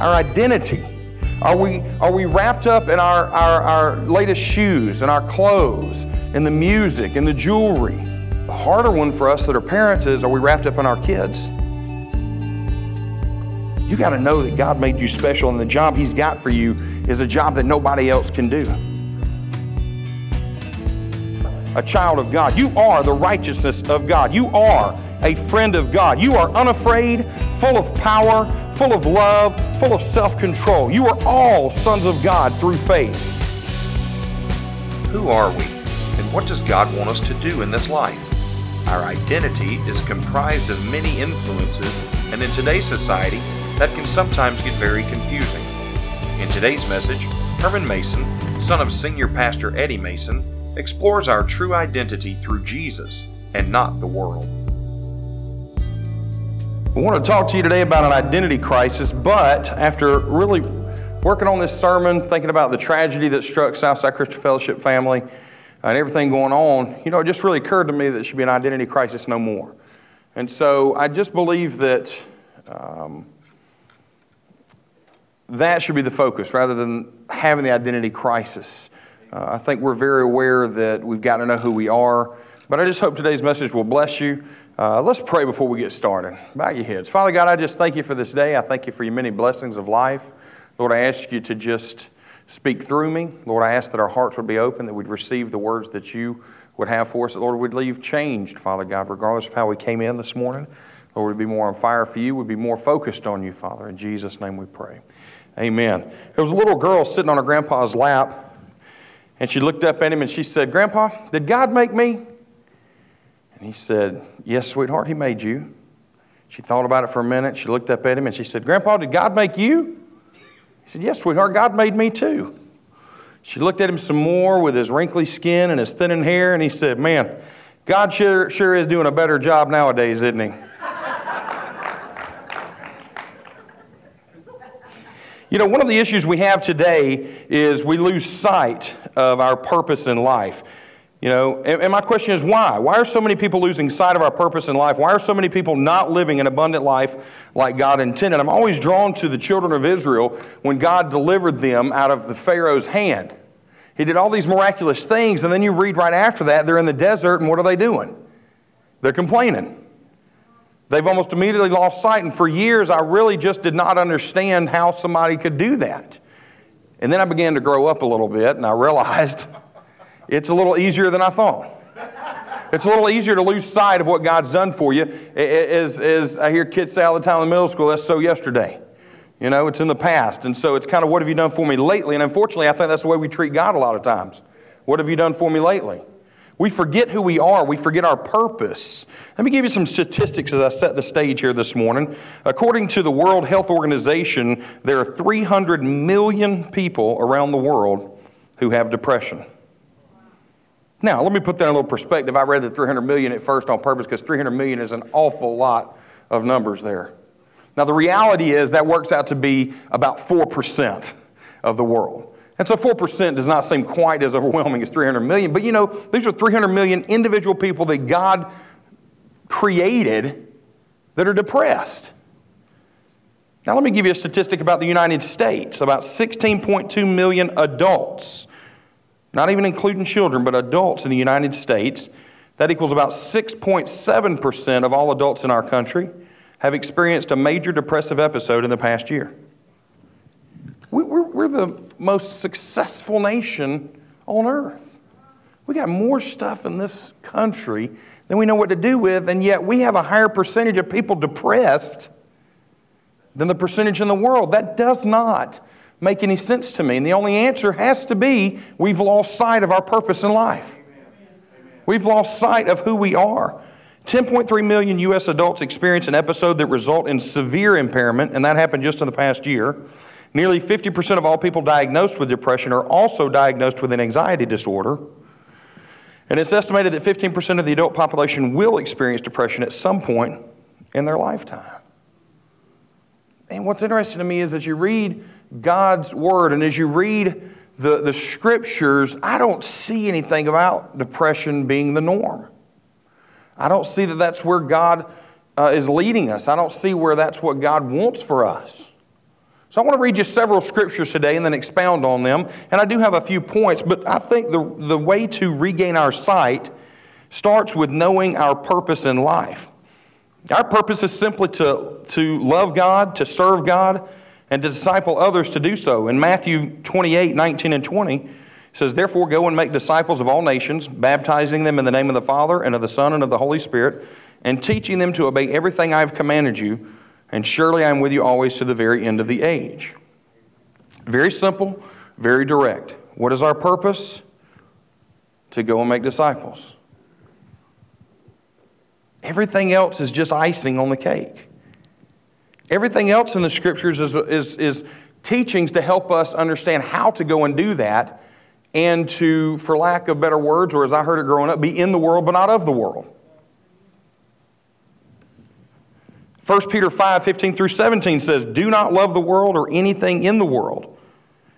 our identity. Are we, are we wrapped up in our, our, our latest shoes and our clothes, and the music and the jewelry? The harder one for us that are parents is are we wrapped up in our kids? You got to know that God made you special and the job He's got for you is a job that nobody else can do. A child of God. You are the righteousness of God. You are a friend of God. You are unafraid, full of power, full of love, full of self control. You are all sons of God through faith. Who are we, and what does God want us to do in this life? Our identity is comprised of many influences, and in today's society, that can sometimes get very confusing. In today's message, Herman Mason, son of Senior Pastor Eddie Mason, explores our true identity through Jesus and not the world. I want to talk to you today about an identity crisis, but after really working on this sermon, thinking about the tragedy that struck Southside Christian Fellowship family and everything going on, you know, it just really occurred to me that it should be an identity crisis no more. And so I just believe that um, that should be the focus rather than having the identity crisis. Uh, I think we're very aware that we've got to know who we are, but I just hope today's message will bless you. Uh, let's pray before we get started. Bow your heads. Father God, I just thank you for this day. I thank you for your many blessings of life. Lord, I ask you to just speak through me. Lord, I ask that our hearts would be open, that we'd receive the words that you would have for us, that, Lord, we'd leave changed, Father God, regardless of how we came in this morning. Lord, we'd be more on fire for you, we'd be more focused on you, Father. In Jesus' name we pray. Amen. There was a little girl sitting on her grandpa's lap, and she looked up at him and she said, Grandpa, did God make me? And he said, Yes, sweetheart, He made you. She thought about it for a minute. She looked up at him and she said, Grandpa, did God make you? He said, Yes, sweetheart, God made me too. She looked at him some more with his wrinkly skin and his thinning hair, and he said, Man, God sure, sure is doing a better job nowadays, isn't he? You know, one of the issues we have today is we lose sight of our purpose in life. You know, and, my question is why? Why are so many people losing sight of our purpose in life? Why are so many people not living an abundant life like God intended? I'm always drawn to the children of Israel when God delivered them out of the Pharaoh's hand. He did all these miraculous things, and then you read right after that, they're in the desert, and what are they doing? They're complaining. They've almost immediately lost sight, and for years I really just did not understand how somebody could do that. And then I began to grow up a little bit, and I realized it's a little easier than I thought. It's a little easier to lose sight of what God's done for you. As, as I hear kids say all the time in middle school, that's so yesterday. You know, it's in the past. And so it's kind of what have you done for me lately? And unfortunately, I think that's the way we treat God a lot of times. What have you done for me lately? We forget who we are. We forget our purpose. Let me give you some statistics as I set the stage here this morning. According to the World Health Organization, there are 300 million people around the world who have depression. Now, let me put that in a little perspective. I read the 300 million at first on purpose because 300 million is an awful lot of numbers there. Now, the reality is that works out to be about 4% of the world. And so 4% does not seem quite as overwhelming as 300 million, but you know, these are 300 million individual people that God created that are depressed. Now, let me give you a statistic about the United States. About 16.2 million adults not even including children, but adults in the United States. That equals about 6.7% of all adults in our country have experienced a major depressive episode in the past year. We're, the most successful nation on earth. We got more stuff in this country than we know what to do with, and yet we have a higher percentage of people depressed than the percentage in the world. That does not make any sense to me. And the only answer has to be we've lost sight of our purpose in life. We've lost sight of who we are. 10.3 million U.S. adults experience an episode that result in severe impairment, and that happened just in the past year. Nearly 50% of all people diagnosed with depression are also diagnosed with an anxiety disorder. And it's estimated that 15% of the adult population will experience depression at some point in their lifetime. And what's interesting to me is as you read God's Word, and as you read the, the scriptures, I don't see anything about depression being the norm. I don't see that that's where God uh, is leading us. I don't see where that's what God wants for us. So I want to read you several scriptures today and then expound on them. And I do have a few points, but I think the, the way to regain our sight starts with knowing our purpose in life. Our purpose is simply to, to love God, to serve God, and to disciple others to do so. In Matthew 28 19 and 20, it says, Therefore, go and make disciples of all nations, baptizing them in the name of the Father, and of the Son, and of the Holy Spirit, and teaching them to obey everything I have commanded you. And surely I am with you always to the very end of the age. Very simple, very direct. What is our purpose? To go and make disciples. Everything else is just icing on the cake. Everything else in the scriptures is, is, is teachings to help us understand how to go and do that and to, for lack of better words, or as I heard it growing up, be in the world but not of the world. 1 Peter 5 15 through 17 says, Do not love the world or anything in the world.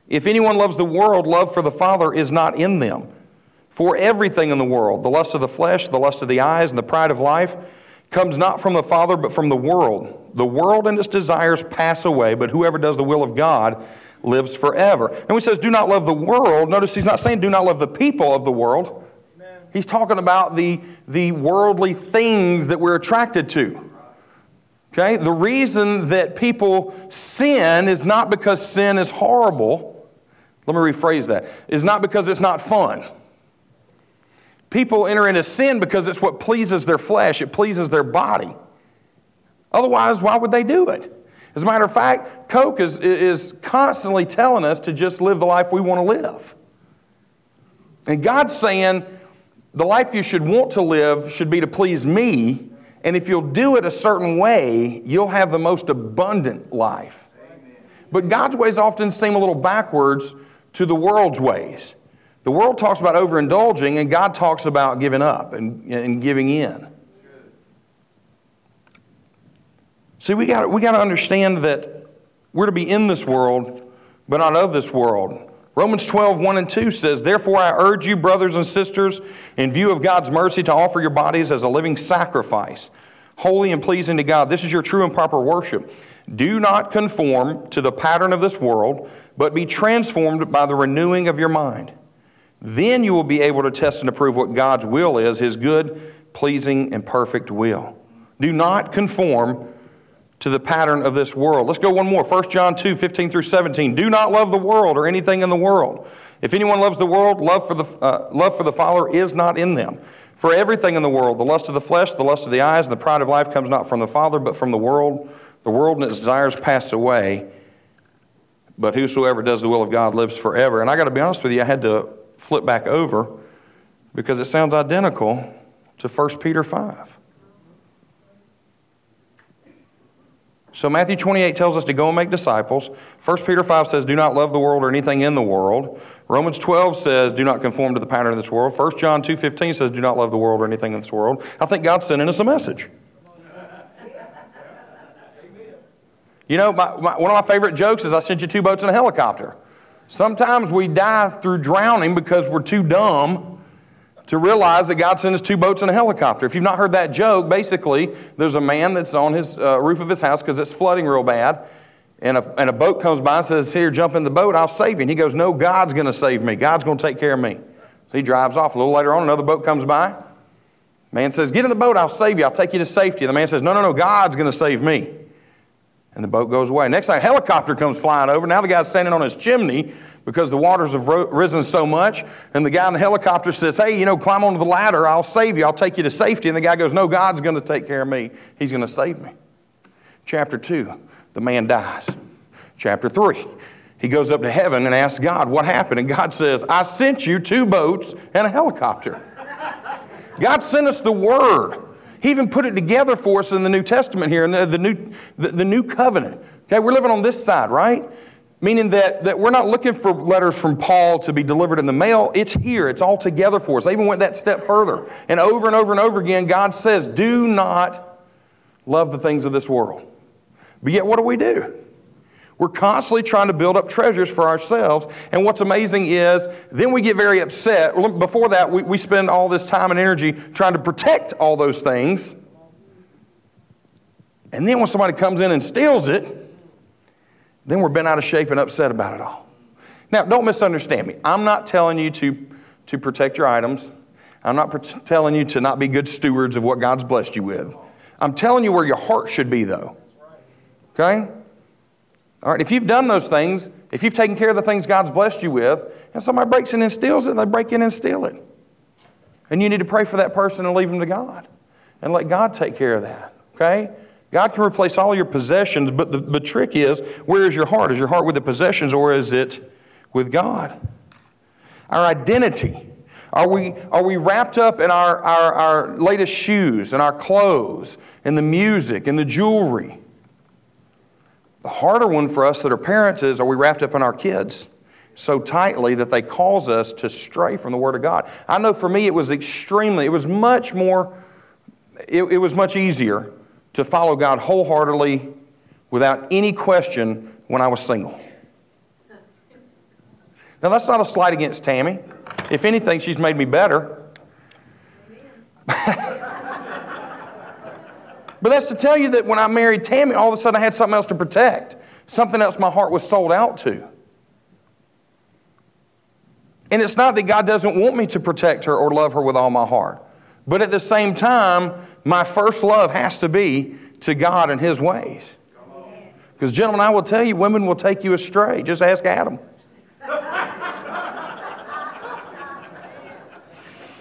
If anyone loves the world, love for the Father is not in them. For everything in the world, the lust of the flesh, the lust of the eyes, and the pride of life, comes not from the Father, but from the world. The world and its desires pass away, but whoever does the will of God lives forever. And when he says, do not love the world, notice he's not saying do not love the people of the world. Amen. He's talking about the, the worldly things that we're attracted to. Okay? The reason that people sin is not because sin is horrible. Let me rephrase that. Is not because it's not fun. People enter into sin because it's what pleases their flesh, it pleases their body. Otherwise, why would they do it? As a matter of fact, Coke is, is constantly telling us to just live the life we want to live. And God's saying the life you should want to live should be to please me, and if you'll do it a certain way, you'll have the most abundant life. But God's ways often seem a little backwards to the world's ways. The world talks about overindulging, and God talks about giving up and, and giving in. See, we got we got to understand that we're to be in this world, but not of this world. Romans 12, 1 and 2 says, Therefore I urge you, brothers and sisters, in view of God's mercy, to offer your bodies as a living sacrifice, holy and pleasing to God. This is your true and proper worship. Do not conform to the pattern of this world, but be transformed by the renewing of your mind then you will be able to test and approve what God's will is, his good, pleasing, and perfect will. Do not conform to the pattern of this world. Let's go one more. 1 John 2 15 through 17. Do not love the world or anything in the world. If anyone loves the world, love for the, uh, love for the Father is not in them. For everything in the world, the lust of the flesh, the lust of the eyes, and the pride of life comes not from the Father, but from the world. The world and its desires pass away, but whosoever does the will of God lives forever. And I got to be honest with you, I had to flip back over because it sounds identical to 1 Peter 5. So Matthew 28 tells us to go and make disciples. 1 Peter 5 says, do not love the world or anything in the world. Romans 12 says, do not conform to the pattern of this world. 1 John 2.15 says, do not love the world or anything in this world. I think God's sending us a message. You know, my, my, one of my favorite jokes is I sent you two boats and a helicopter. Sometimes we die through drowning because we're too dumb to realize that God sent us two boats and a helicopter. If you've not heard that joke, basically, there's a man that's on his uh, roof of his house because it's flooding real bad. And a, and a boat comes by and says, Here, jump in the boat, I'll save you. And he goes, No, God's going to save me. God's going to take care of me. So he drives off. A little later on, another boat comes by. Man says, Get in the boat, I'll save you. I'll take you to safety. The man says, No, no, no, God's going to save me. And the boat goes away. Next thing, a helicopter comes flying over. Now the guy's standing on his chimney because the waters have risen so much. And the guy in the helicopter says, Hey, you know, climb onto the ladder. I'll save you. I'll take you to safety. And the guy goes, No, God's going to take care of me. He's going to save me. Chapter 2, the man dies. Chapter 3, he goes up to heaven and asks God, What happened? And God says, I sent you two boats and a helicopter. God sent us the Word. He even put it together for us in the New Testament here, in the, the new, the, the new covenant. Okay, we're living on this side, right? Meaning that, that we're not looking for letters from Paul to be delivered in the mail. It's here. It's all together for us. They even went that step further. And over and over and over again, God says, do not love the things of this world. But yet, what do we do? We're constantly trying to build up treasures for ourselves. And what's amazing is then we get very upset. Before that, we, we spend all this time and energy trying to protect all those things. And then when somebody comes in and steals it, then we're bent out of shape and upset about it all. Now, don't misunderstand me. I'm not telling you to, to protect your items. I'm not pre- telling you to not be good stewards of what God's blessed you with. I'm telling you where your heart should be, though. Okay? All right, if you've done those things, if you've taken care of the things God's blessed you with, and somebody breaks in and steals it, they break in and steal it. And you need to pray for that person and leave them to God and let God take care of that. Okay? God can replace all your possessions, but the, the trick is where is your heart? Is your heart with the possessions or is it with God? Our identity. Are we, are we wrapped up in our, our, our latest shoes and our clothes and the music and the jewelry? The harder one for us that are parents is are we wrapped up in our kids so tightly that they cause us to stray from the Word of God? I know for me it was extremely, it was much more, it, it was much easier to follow God wholeheartedly without any question when I was single. Now, that's not a slight against Tammy. If anything, she's made me better. But that's to tell you that when I married Tammy, all of a sudden I had something else to protect, something else my heart was sold out to. And it's not that God doesn't want me to protect her or love her with all my heart. But at the same time, my first love has to be to God and His ways. Because, gentlemen, I will tell you, women will take you astray. Just ask Adam. I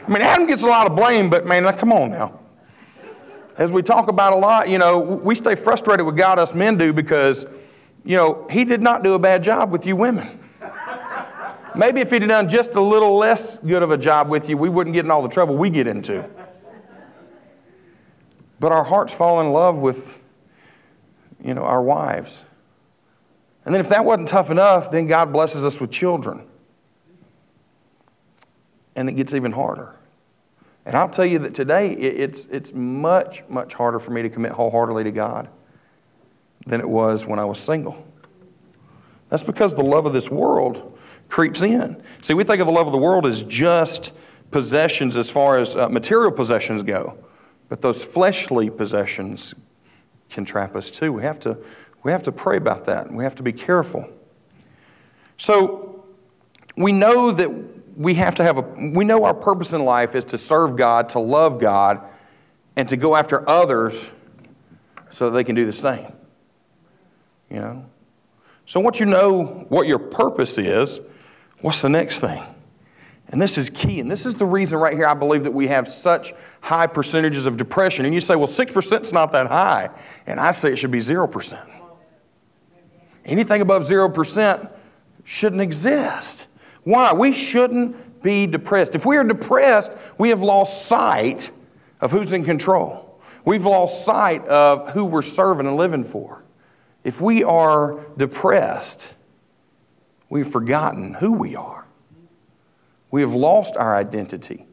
mean, Adam gets a lot of blame, but man, come on now as we talk about a lot, you know, we stay frustrated with God, us men do, because, you know, He did not do a bad job with you women. Maybe if He'd done just a little less good of a job with you, we wouldn't get in all the trouble we get into. But our hearts fall in love with, you know, our wives. And then if that wasn't tough enough, then God blesses us with children. And it gets even harder. And I'll tell you that today it's, it's much, much harder for me to commit wholeheartedly to God than it was when I was single. That's because the love of this world creeps in. See, we think of the love of the world as just possessions as far as uh, material possessions go, but those fleshly possessions can trap us too. We have to, we have to pray about that. We have to be careful. So, we know that we have to have a, we know our purpose in life is to serve God, to love God, and to go after others so that they can do the same. You know? So once you know what your purpose is, what's the next thing? And this is key. And this is the reason right here I believe that we have such high percentages of depression. And you say, well, 6% is not that high. And I say it should be 0%. Anything above 0% shouldn't exist. Why? We shouldn't be depressed. If we are depressed, we have lost sight of who's in control. We've lost sight of who we're serving and living for. If we are depressed, we've forgotten who we are. We have lost our identity.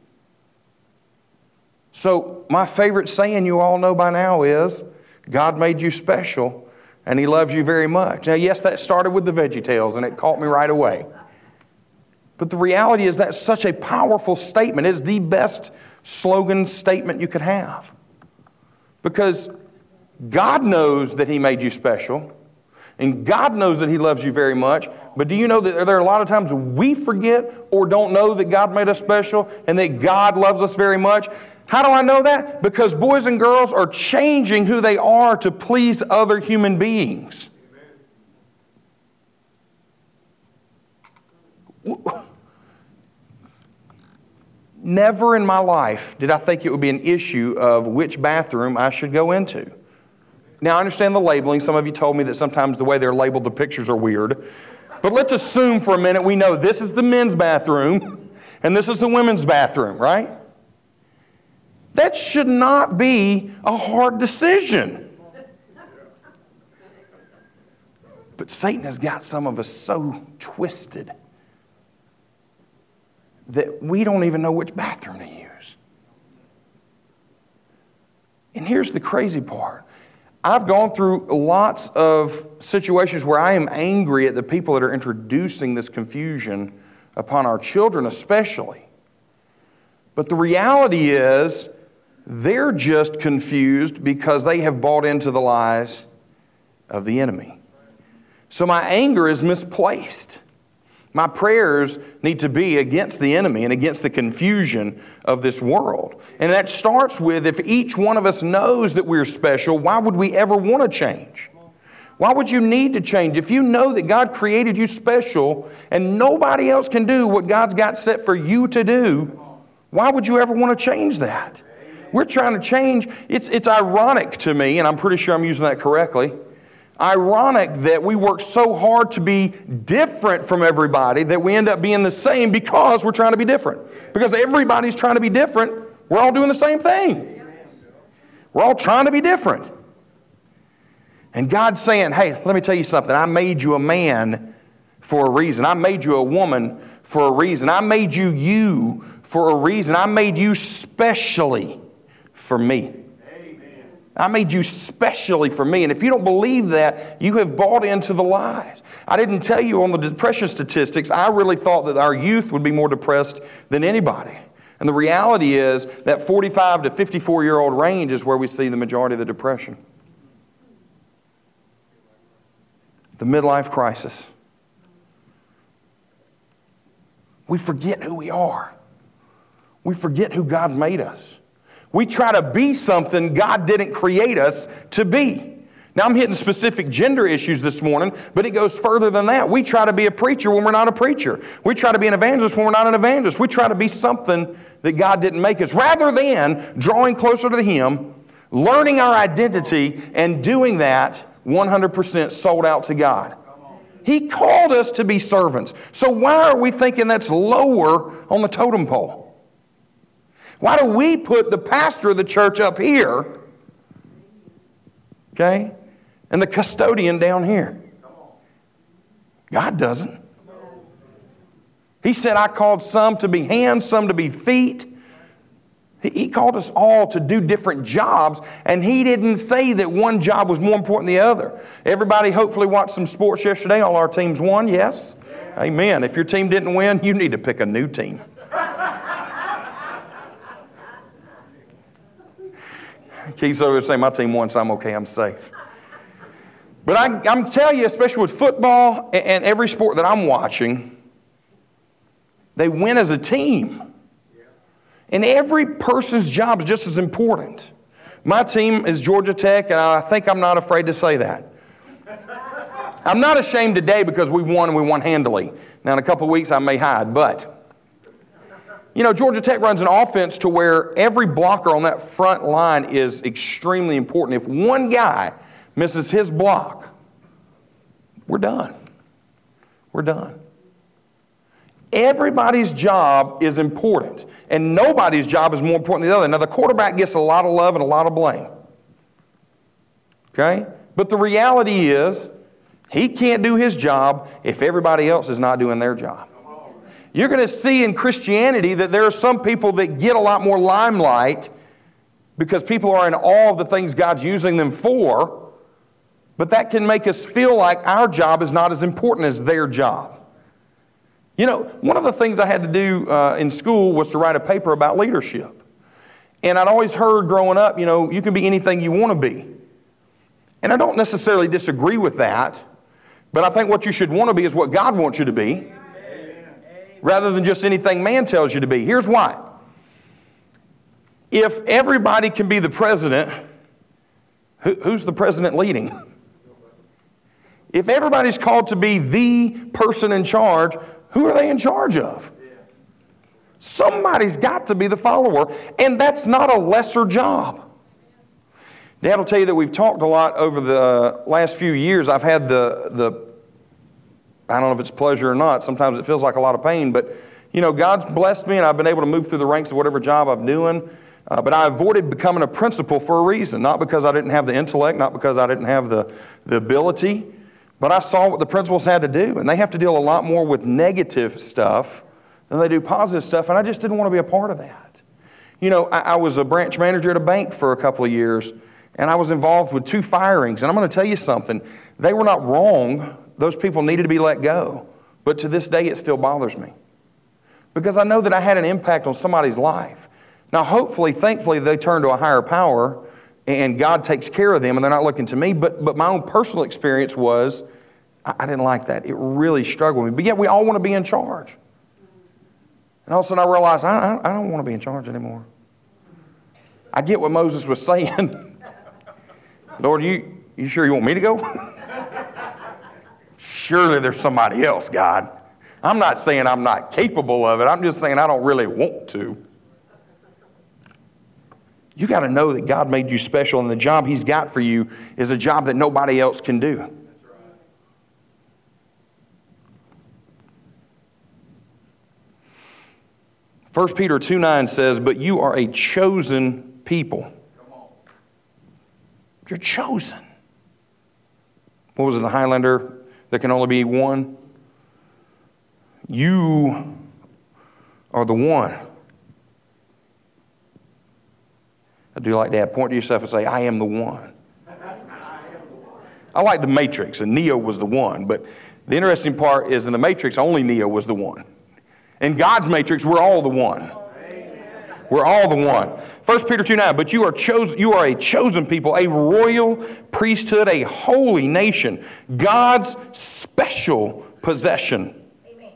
So, my favorite saying you all know by now is God made you special and He loves you very much. Now, yes, that started with the Veggie Tales and it caught me right away. But the reality is that's such a powerful statement. It is the best slogan statement you could have. Because God knows that He made you special, and God knows that He loves you very much. But do you know that there are a lot of times we forget or don't know that God made us special and that God loves us very much? How do I know that? Because boys and girls are changing who they are to please other human beings. Never in my life did I think it would be an issue of which bathroom I should go into. Now, I understand the labeling. Some of you told me that sometimes the way they're labeled, the pictures are weird. But let's assume for a minute we know this is the men's bathroom and this is the women's bathroom, right? That should not be a hard decision. But Satan has got some of us so twisted that we don't even know which bathroom to use. And here's the crazy part I've gone through lots of situations where I am angry at the people that are introducing this confusion upon our children, especially. But the reality is, they're just confused because they have bought into the lies of the enemy. So my anger is misplaced. My prayers need to be against the enemy and against the confusion of this world. And that starts with if each one of us knows that we're special, why would we ever want to change? Why would you need to change? If you know that God created you special and nobody else can do what God's got set for you to do, why would you ever want to change that? We're trying to change. It's, it's ironic to me, and I'm pretty sure I'm using that correctly. Ironic that we work so hard to be different from everybody that we end up being the same because we're trying to be different. Because everybody's trying to be different, we're all doing the same thing. We're all trying to be different. And God's saying, hey, let me tell you something. I made you a man for a reason. I made you a woman for a reason. I made you you for a reason. I made you specially for me. I made you specially for me. And if you don't believe that, you have bought into the lies. I didn't tell you on the depression statistics, I really thought that our youth would be more depressed than anybody. And the reality is that 45 to 54 year old range is where we see the majority of the depression. The midlife crisis. We forget who we are. We forget who God made us. We try to be something God didn't create us to be. Now, I'm hitting specific gender issues this morning, but it goes further than that. We try to be a preacher when we're not a preacher. We try to be an evangelist when we're not an evangelist. We try to be something that God didn't make us, rather than drawing closer to Him, learning our identity, and doing that 100% sold out to God. He called us to be servants. So, why are we thinking that's lower on the totem pole? Why do we put the pastor of the church up here, okay, and the custodian down here? God doesn't. He said, I called some to be hands, some to be feet. He called us all to do different jobs, and he didn't say that one job was more important than the other. Everybody hopefully watched some sports yesterday. All our teams won, yes? Amen. If your team didn't win, you need to pick a new team. Keith's over say my team won, so I'm okay, I'm safe. But I, am telling you, especially with football and, and every sport that I'm watching, they win as a team. And every person's job is just as important. My team is Georgia Tech, and I think I'm not afraid to say that. I'm not ashamed today because we won and we won handily. Now, in a couple weeks, I may hide, but you know, Georgia Tech runs an offense to where every blocker on that front line is extremely important. If one guy misses his block, we're done. We're done. Everybody's job is important, and nobody's job is more important than the other. Now, the quarterback gets a lot of love and a lot of blame. Okay? But the reality is, he can't do his job if everybody else is not doing their job. You're going to see in Christianity that there are some people that get a lot more limelight because people are in awe of the things God's using them for, but that can make us feel like our job is not as important as their job. You know, one of the things I had to do uh, in school was to write a paper about leadership. And I'd always heard growing up, you know, you can be anything you want to be. And I don't necessarily disagree with that, but I think what you should want to be is what God wants you to be rather than just anything man tells you to be. Here's why. If everybody can be the president, who, who's the president leading? If everybody's called to be the person in charge, who are they in charge of? Somebody's got to be the follower, and that's not a lesser job. Dad will tell you that we've talked a lot over the last few years. I've had the, the I don't know if it's pleasure or not. Sometimes it feels like a lot of pain, but you know, God's blessed me and I've been able to move through the ranks of whatever job I'm doing. Uh, but I avoided becoming a principal for a reason, not because I didn't have the intellect, not because I didn't have the, the ability, but I saw what the principals had to do. And they have to deal a lot more with negative stuff than they do positive stuff. And I just didn't want to be a part of that. You know, I, I was a branch manager at a bank for a couple of years, and I was involved with two firings. And I'm going to tell you something, they were not wrong those people needed to be let go. But to this day, it still bothers me because I know that I had an impact on somebody's life. Now, hopefully, thankfully, they turn to a higher power and God takes care of them and they're not looking to me. But, but my own personal experience was I, I didn't like that. It really struggled me. But yet we all want to be in charge. And all of a sudden I realized I, I, I don't want to be in charge anymore. I get what Moses was saying. Lord, you, you sure you want me to go? Surely there's somebody else, God. I'm not saying I'm not capable of it. I'm just saying I don't really want to. You got to know that God made you special, and the job He's got for you is a job that nobody else can do. 1 Peter 2 9 says, But you are a chosen people. You're chosen. What was it, the Highlander? There can only be one. You are the one. I do like that. Point to yourself and say, I am the one. I like the Matrix, and Neo was the one. But the interesting part is in the Matrix, only Neo was the one. In God's matrix, we're all the one. We're all the one. 1 Peter 2 9, but you are chosen, you are a chosen people, a royal priesthood, a holy nation, God's special possession. Amen.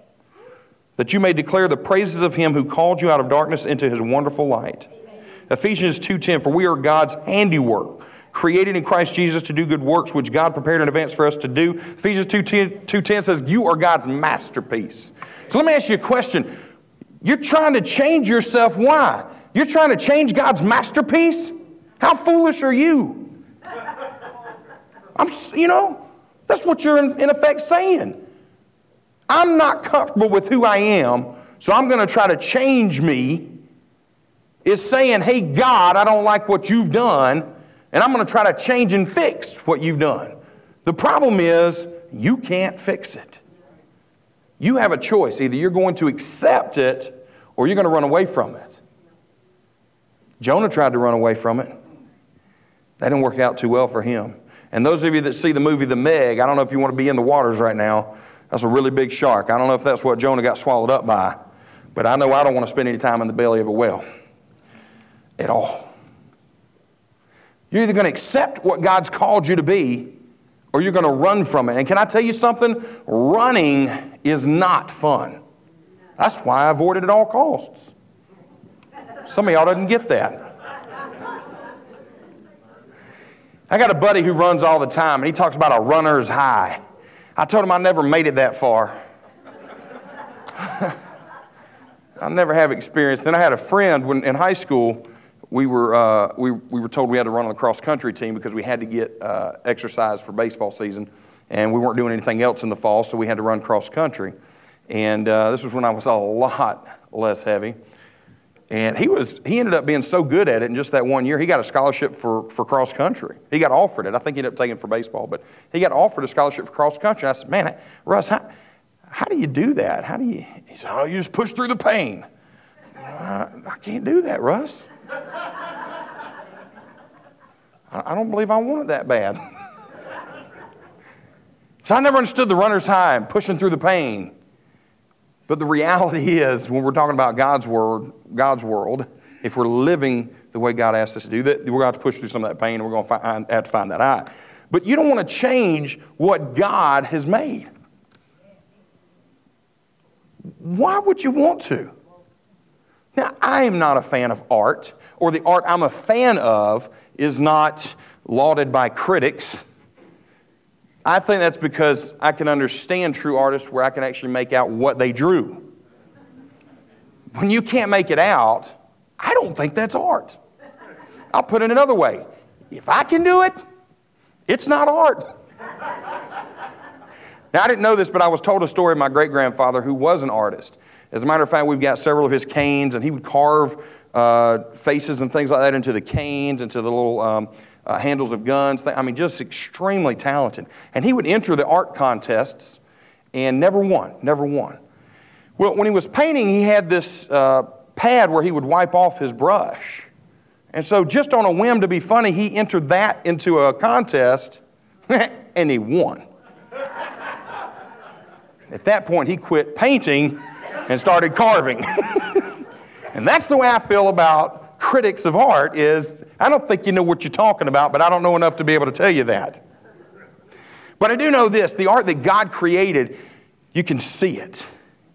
That you may declare the praises of him who called you out of darkness into his wonderful light. Amen. Ephesians 2:10, for we are God's handiwork created in Christ Jesus to do good works which God prepared in advance for us to do. Ephesians 2.10, 2.10 says, You are God's masterpiece. So let me ask you a question. You're trying to change yourself. Why? You're trying to change God's masterpiece? How foolish are you? I'm, you know, that's what you're in, in effect saying. I'm not comfortable with who I am, so I'm going to try to change me. Is saying, hey, God, I don't like what you've done and I'm going to try to change and fix what you've done. The problem is, you can't fix it. You have a choice. Either you're going to accept it or you're going to run away from it. Jonah tried to run away from it. That didn't work out too well for him. And those of you that see the movie The Meg, I don't know if you want to be in the waters right now. That's a really big shark. I don't know if that's what Jonah got swallowed up by, but I know I don't want to spend any time in the belly of a whale at all. You're either going to accept what God's called you to be or you're going to run from it. And can I tell you something? Running is not fun. That's why I avoid it at all costs. Some of y'all didn't get that. I got a buddy who runs all the time, and he talks about a runner's high. I told him I never made it that far. I never have experience. Then I had a friend when, in high school we were, uh, we, we were told we had to run on the cross country team because we had to get uh, exercise for baseball season. And we weren't doing anything else in the fall, so we had to run cross country. And uh, this was when I was a lot less heavy. And he, was, he ended up being so good at it in just that one year, he got a scholarship for, for cross country. He got offered it. I think he ended up taking it for baseball, but he got offered a scholarship for cross country. I said, Man, Russ, how, how do you do that? How do you? He said, Oh, you just push through the pain. I, I can't do that, Russ. I don't believe I want it that bad. so I never understood the runner's high and pushing through the pain. But the reality is, when we're talking about God's word, God's world, if we're living the way God asked us to do that, we're going to have to push through some of that pain and we're going to find, have to find that high. But you don't want to change what God has made. Why would you want to? Now, I am not a fan of art, or the art I'm a fan of is not lauded by critics. I think that's because I can understand true artists where I can actually make out what they drew. When you can't make it out, I don't think that's art. I'll put it another way if I can do it, it's not art. Now, I didn't know this, but I was told a story of my great grandfather who was an artist. As a matter of fact, we've got several of his canes, and he would carve uh, faces and things like that into the canes, into the little um, uh, handles of guns. I mean, just extremely talented. And he would enter the art contests and never won, never won. Well, when he was painting, he had this uh, pad where he would wipe off his brush. And so, just on a whim to be funny, he entered that into a contest and he won. At that point, he quit painting and started carving. and that's the way I feel about critics of art is I don't think you know what you're talking about, but I don't know enough to be able to tell you that. But I do know this the art that God created, you can see it,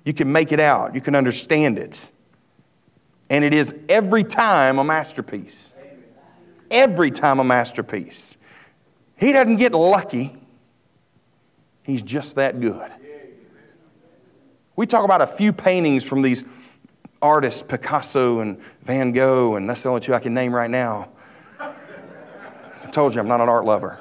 you can make it out, you can understand it. And it is every time a masterpiece. Every time a masterpiece. He doesn't get lucky, he's just that good. We talk about a few paintings from these artists, Picasso and Van Gogh, and that's the only two I can name right now. I told you I'm not an art lover.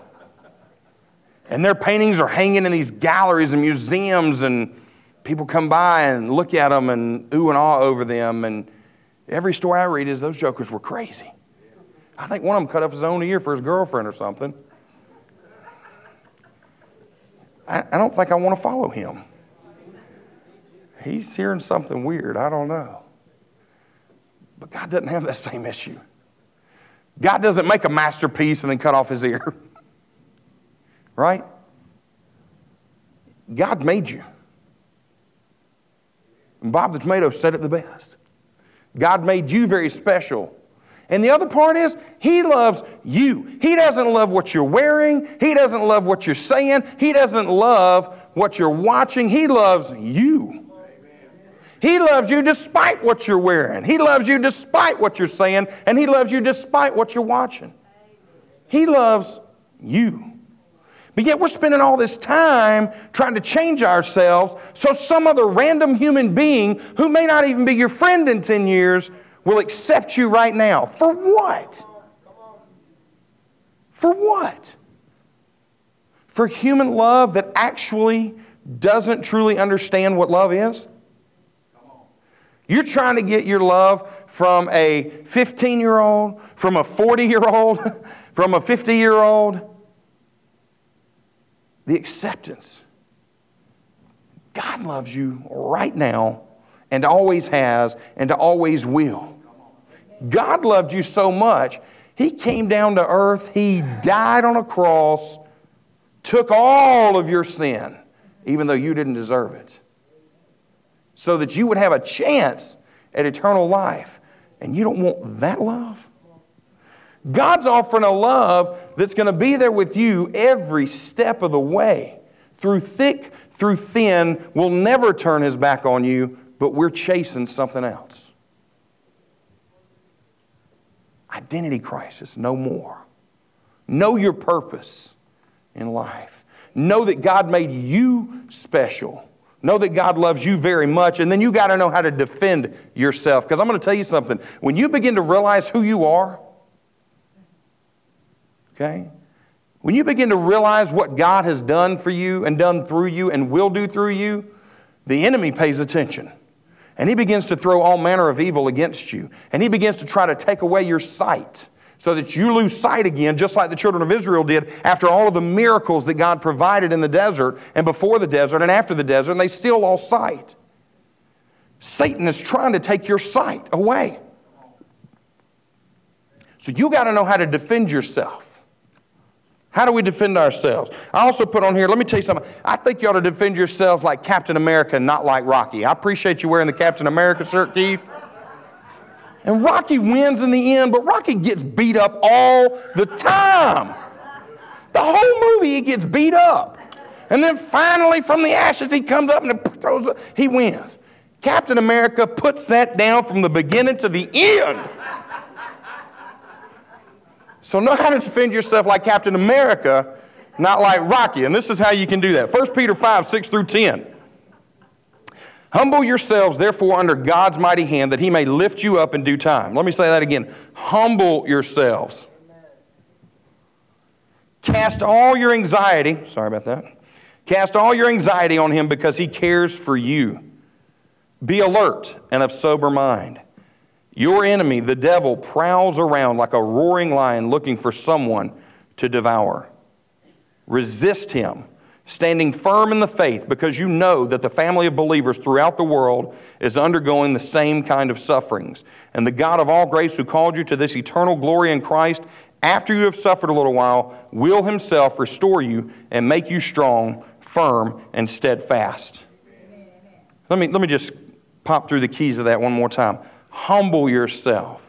And their paintings are hanging in these galleries and museums, and people come by and look at them and ooh and ah over them. And every story I read is those jokers were crazy. I think one of them cut off his own ear for his girlfriend or something. I, I don't think I want to follow him. He's hearing something weird. I don't know. But God doesn't have that same issue. God doesn't make a masterpiece and then cut off his ear. right? God made you. And Bob the Tomato said it the best. God made you very special. And the other part is, He loves you. He doesn't love what you're wearing. He doesn't love what you're saying. He doesn't love what you're watching. He loves you. He loves you despite what you're wearing. He loves you despite what you're saying. And He loves you despite what you're watching. He loves you. But yet we're spending all this time trying to change ourselves so some other random human being who may not even be your friend in 10 years will accept you right now. For what? For what? For human love that actually doesn't truly understand what love is? You're trying to get your love from a 15 year old, from a 40 year old, from a 50 year old the acceptance. God loves you right now and always has and always will. God loved you so much, He came down to earth, He died on a cross, took all of your sin, even though you didn't deserve it, so that you would have a chance at eternal life. And you don't want that love? God's offering a love that's going to be there with you every step of the way. Through thick, through thin, will never turn his back on you, but we're chasing something else. Identity crisis, no more. Know your purpose in life. Know that God made you special. Know that God loves you very much, and then you got to know how to defend yourself. Because I'm going to tell you something. When you begin to realize who you are, Okay? When you begin to realize what God has done for you and done through you and will do through you, the enemy pays attention. And he begins to throw all manner of evil against you. And he begins to try to take away your sight so that you lose sight again, just like the children of Israel did after all of the miracles that God provided in the desert and before the desert and after the desert, and they still lost sight. Satan is trying to take your sight away. So you got to know how to defend yourself. How do we defend ourselves? I also put on here, let me tell you something. I think you ought to defend yourselves like Captain America, not like Rocky. I appreciate you wearing the Captain America shirt, Keith. And Rocky wins in the end, but Rocky gets beat up all the time. The whole movie, he gets beat up. And then finally, from the ashes, he comes up and throws. He wins. Captain America puts that down from the beginning to the end. So know how to defend yourself like Captain America, not like Rocky. And this is how you can do that. 1 Peter 5, 6 through 10. Humble yourselves, therefore, under God's mighty hand, that he may lift you up in due time. Let me say that again. Humble yourselves. Cast all your anxiety, sorry about that. Cast all your anxiety on him because he cares for you. Be alert and of sober mind. Your enemy, the devil, prowls around like a roaring lion looking for someone to devour. Resist him, standing firm in the faith, because you know that the family of believers throughout the world is undergoing the same kind of sufferings. And the God of all grace, who called you to this eternal glory in Christ, after you have suffered a little while, will himself restore you and make you strong, firm, and steadfast. Let me, let me just pop through the keys of that one more time humble yourself.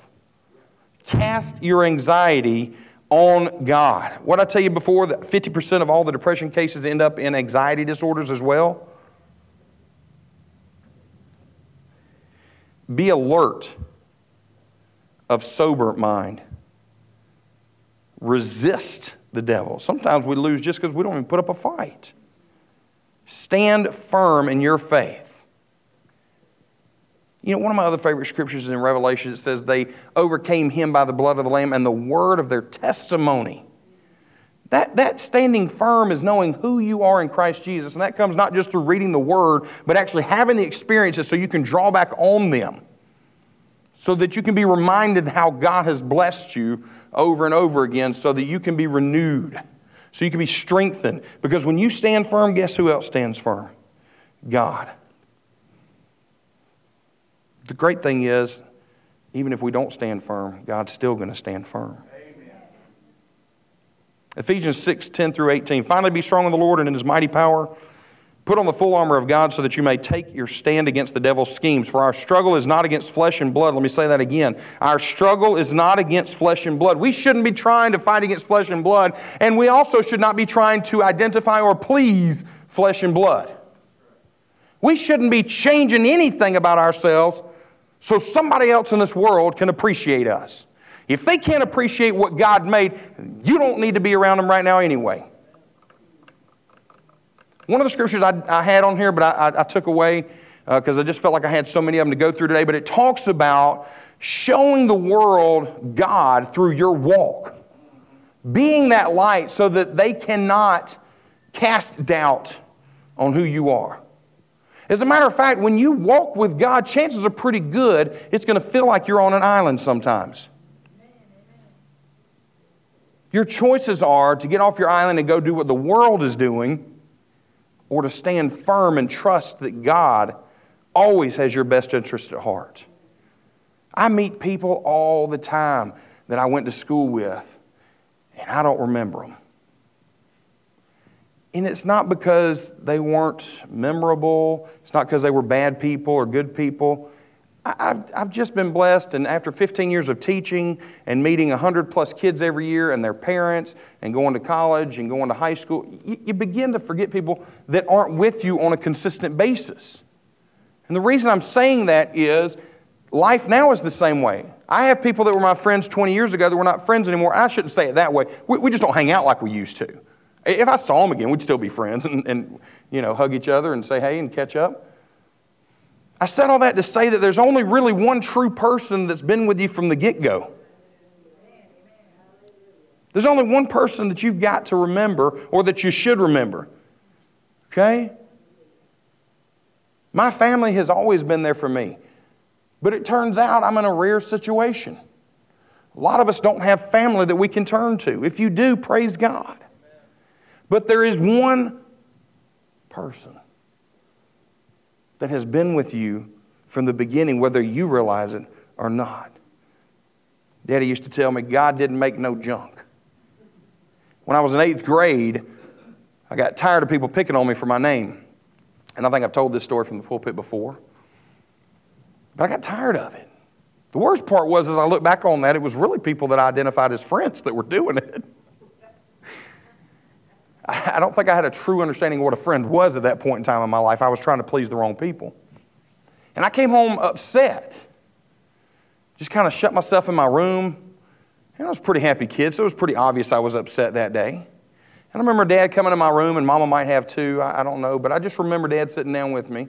Cast your anxiety on God. What I tell you before that 50% of all the depression cases end up in anxiety disorders as well. Be alert of sober mind. Resist the devil. Sometimes we lose just because we don't even put up a fight. Stand firm in your faith. You know, one of my other favorite scriptures is in Revelation. It says, They overcame him by the blood of the Lamb and the word of their testimony. That, that standing firm is knowing who you are in Christ Jesus. And that comes not just through reading the word, but actually having the experiences so you can draw back on them. So that you can be reminded how God has blessed you over and over again, so that you can be renewed, so you can be strengthened. Because when you stand firm, guess who else stands firm? God. The great thing is, even if we don't stand firm, God's still going to stand firm. Amen. Ephesians 6 10 through 18. Finally, be strong in the Lord and in his mighty power. Put on the full armor of God so that you may take your stand against the devil's schemes. For our struggle is not against flesh and blood. Let me say that again. Our struggle is not against flesh and blood. We shouldn't be trying to fight against flesh and blood, and we also should not be trying to identify or please flesh and blood. We shouldn't be changing anything about ourselves so somebody else in this world can appreciate us. If they can't appreciate what God made, you don't need to be around them right now anyway. One of the scriptures I, I had on here, but I, I, I took away because uh, I just felt like I had so many of them to go through today, but it talks about showing the world God through your walk, being that light so that they cannot cast doubt on who you are. As a matter of fact, when you walk with God, chances are pretty good it's going to feel like you're on an island sometimes. Your choices are to get off your island and go do what the world is doing, or to stand firm and trust that God always has your best interest at heart. I meet people all the time that I went to school with, and I don't remember them. And it's not because they weren't memorable, it's not because they were bad people or good people. I've, I've just been blessed, and after 15 years of teaching and meeting 100 plus kids every year and their parents, and going to college and going to high school, you, you begin to forget people that aren't with you on a consistent basis. And the reason I'm saying that is life now is the same way. I have people that were my friends 20 years ago that were not friends anymore. I shouldn't say it that way. We, we just don't hang out like we used to. If I saw him again, we'd still be friends and, and, you know, hug each other and say hey and catch up. I said all that to say that there's only really one true person that's been with you from the get go. There's only one person that you've got to remember or that you should remember. Okay? My family has always been there for me. But it turns out I'm in a rare situation. A lot of us don't have family that we can turn to. If you do, praise God. But there is one person that has been with you from the beginning, whether you realize it or not. Daddy used to tell me God didn't make no junk. When I was in eighth grade, I got tired of people picking on me for my name. And I think I've told this story from the pulpit before. But I got tired of it. The worst part was, as I look back on that, it was really people that I identified as friends that were doing it. I don't think I had a true understanding of what a friend was at that point in time in my life. I was trying to please the wrong people. And I came home upset. Just kind of shut myself in my room. And I was a pretty happy kid, so it was pretty obvious I was upset that day. And I remember dad coming in my room, and mama might have too, I don't know, but I just remember dad sitting down with me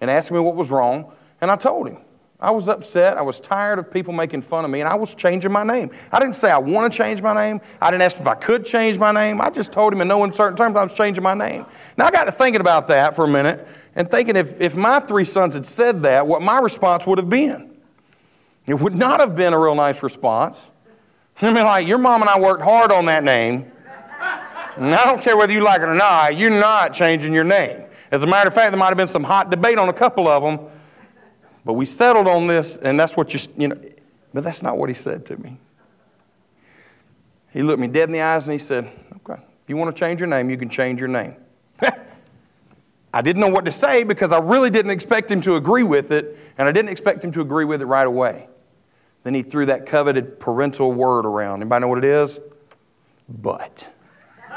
and asking me what was wrong. And I told him. I was upset. I was tired of people making fun of me, and I was changing my name. I didn't say I want to change my name. I didn't ask if I could change my name. I just told him in no uncertain terms I was changing my name. Now, I got to thinking about that for a minute and thinking if, if my three sons had said that, what my response would have been. It would not have been a real nice response. I mean, like, your mom and I worked hard on that name, and I don't care whether you like it or not, you're not changing your name. As a matter of fact, there might have been some hot debate on a couple of them but we settled on this, and that's what you, you know, but that's not what he said to me. He looked me dead in the eyes and he said, Okay, if you want to change your name, you can change your name. I didn't know what to say because I really didn't expect him to agree with it, and I didn't expect him to agree with it right away. Then he threw that coveted parental word around. Anybody know what it is? but.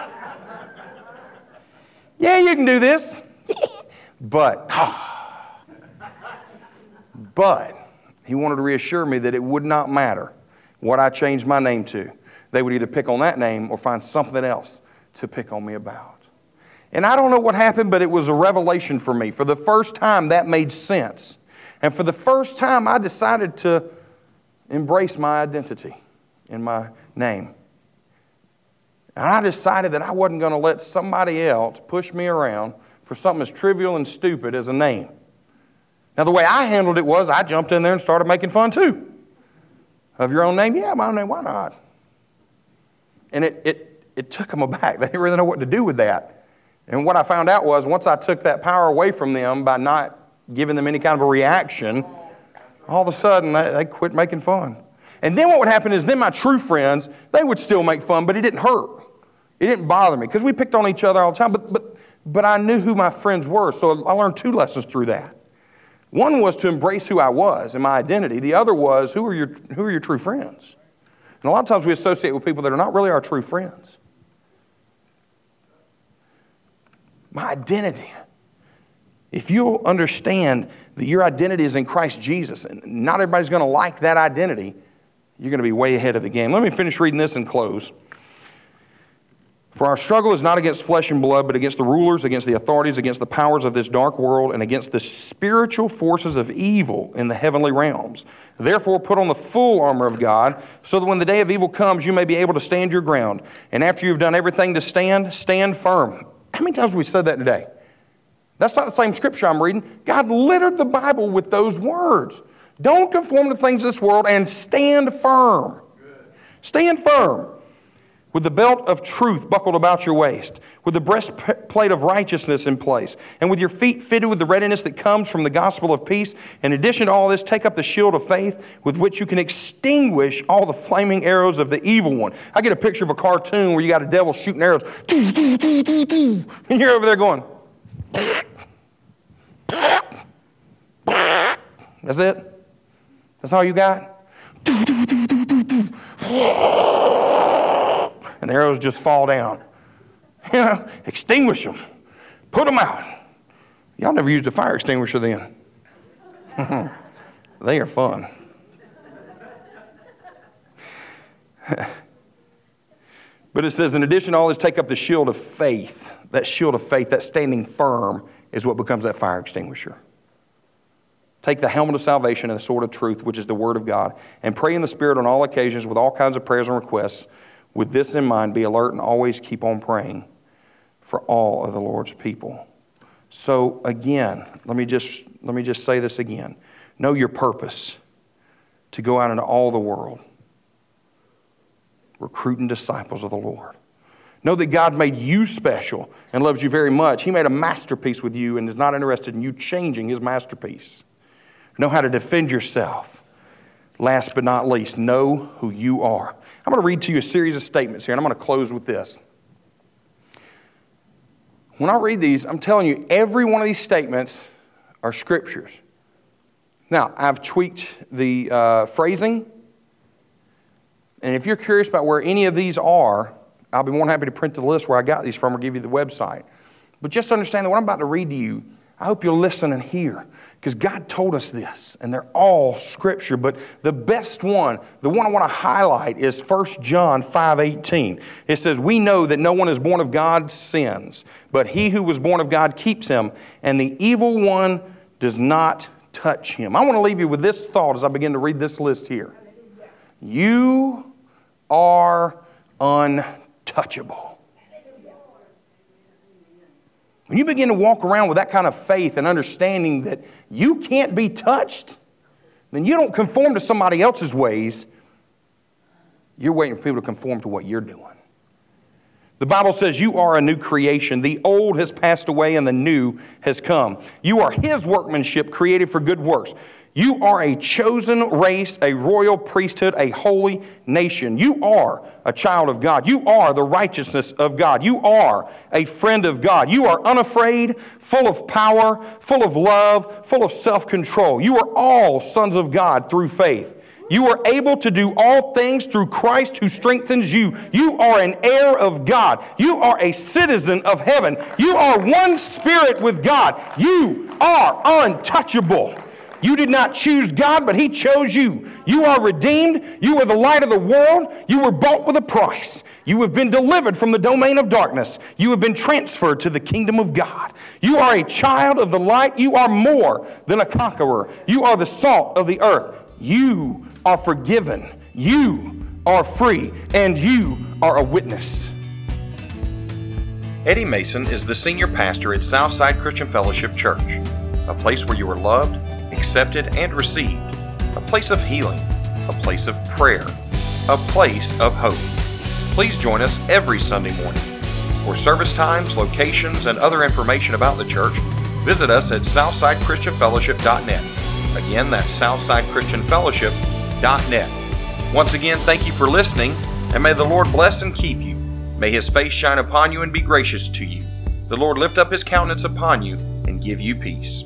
yeah, you can do this, but. Ah. But he wanted to reassure me that it would not matter what I changed my name to. They would either pick on that name or find something else to pick on me about. And I don't know what happened, but it was a revelation for me. For the first time, that made sense. And for the first time, I decided to embrace my identity in my name. And I decided that I wasn't going to let somebody else push me around for something as trivial and stupid as a name. Now, the way I handled it was I jumped in there and started making fun too. Of your own name? Yeah, my own name. Why not? And it, it, it took them aback. They didn't really know what to do with that. And what I found out was once I took that power away from them by not giving them any kind of a reaction, all of a sudden they, they quit making fun. And then what would happen is then my true friends, they would still make fun, but it didn't hurt. It didn't bother me because we picked on each other all the time. But, but, but I knew who my friends were, so I learned two lessons through that. One was to embrace who I was and my identity. The other was who are your, who are your true friends? And a lot of times we associate with people that are not really our true friends. My identity. If you'll understand that your identity is in Christ Jesus, and not everybody's going to like that identity, you're going to be way ahead of the game. Let me finish reading this and close. For our struggle is not against flesh and blood, but against the rulers, against the authorities, against the powers of this dark world, and against the spiritual forces of evil in the heavenly realms. Therefore, put on the full armor of God, so that when the day of evil comes, you may be able to stand your ground. And after you've done everything to stand, stand firm. How many times have we said that today? That's not the same scripture I'm reading. God littered the Bible with those words. Don't conform to things of this world and stand firm. Stand firm with the belt of truth buckled about your waist, with the breastplate of righteousness in place, and with your feet fitted with the readiness that comes from the gospel of peace. In addition to all this, take up the shield of faith with which you can extinguish all the flaming arrows of the evil one. I get a picture of a cartoon where you got a devil shooting arrows, and you're over there going, That's it? That's all you got? And the arrows just fall down. You know, extinguish them, put them out. Y'all never used a fire extinguisher then. they are fun. but it says, in addition to all this, take up the shield of faith. That shield of faith, that standing firm, is what becomes that fire extinguisher. Take the helmet of salvation and the sword of truth, which is the word of God, and pray in the Spirit on all occasions with all kinds of prayers and requests. With this in mind, be alert and always keep on praying for all of the Lord's people. So again, let me just let me just say this again. Know your purpose to go out into all the world recruiting disciples of the Lord. Know that God made you special and loves you very much. He made a masterpiece with you and is not interested in you changing his masterpiece. Know how to defend yourself. Last but not least, know who you are. I'm going to read to you a series of statements here, and I'm going to close with this. When I read these, I'm telling you, every one of these statements are scriptures. Now, I've tweaked the uh, phrasing, and if you're curious about where any of these are, I'll be more than happy to print the list where I got these from or give you the website. But just understand that what I'm about to read to you, I hope you'll listen and hear. Because God told us this, and they're all scripture, but the best one, the one I want to highlight is 1 John 5:18. It says, "We know that no one is born of God sins, but he who was born of God keeps him, and the evil one does not touch him." I want to leave you with this thought as I begin to read this list here. You are untouchable. When you begin to walk around with that kind of faith and understanding that you can't be touched, then you don't conform to somebody else's ways. You're waiting for people to conform to what you're doing. The Bible says you are a new creation. The old has passed away and the new has come. You are His workmanship created for good works. You are a chosen race, a royal priesthood, a holy nation. You are a child of God. You are the righteousness of God. You are a friend of God. You are unafraid, full of power, full of love, full of self control. You are all sons of God through faith. You are able to do all things through Christ who strengthens you. You are an heir of God. You are a citizen of heaven. You are one spirit with God. You are untouchable. You did not choose God, but He chose you. You are redeemed. You are the light of the world. You were bought with a price. You have been delivered from the domain of darkness. You have been transferred to the kingdom of God. You are a child of the light. You are more than a conqueror. You are the salt of the earth. You are forgiven. You are free. And you are a witness. Eddie Mason is the senior pastor at Southside Christian Fellowship Church, a place where you are loved accepted, and received, a place of healing, a place of prayer, a place of hope. Please join us every Sunday morning. For service times, locations, and other information about the church, visit us at southsidechristianfellowship.net. Again, that's southsidechristianfellowship.net. Once again, thank you for listening, and may the Lord bless and keep you. May his face shine upon you and be gracious to you. The Lord lift up his countenance upon you and give you peace.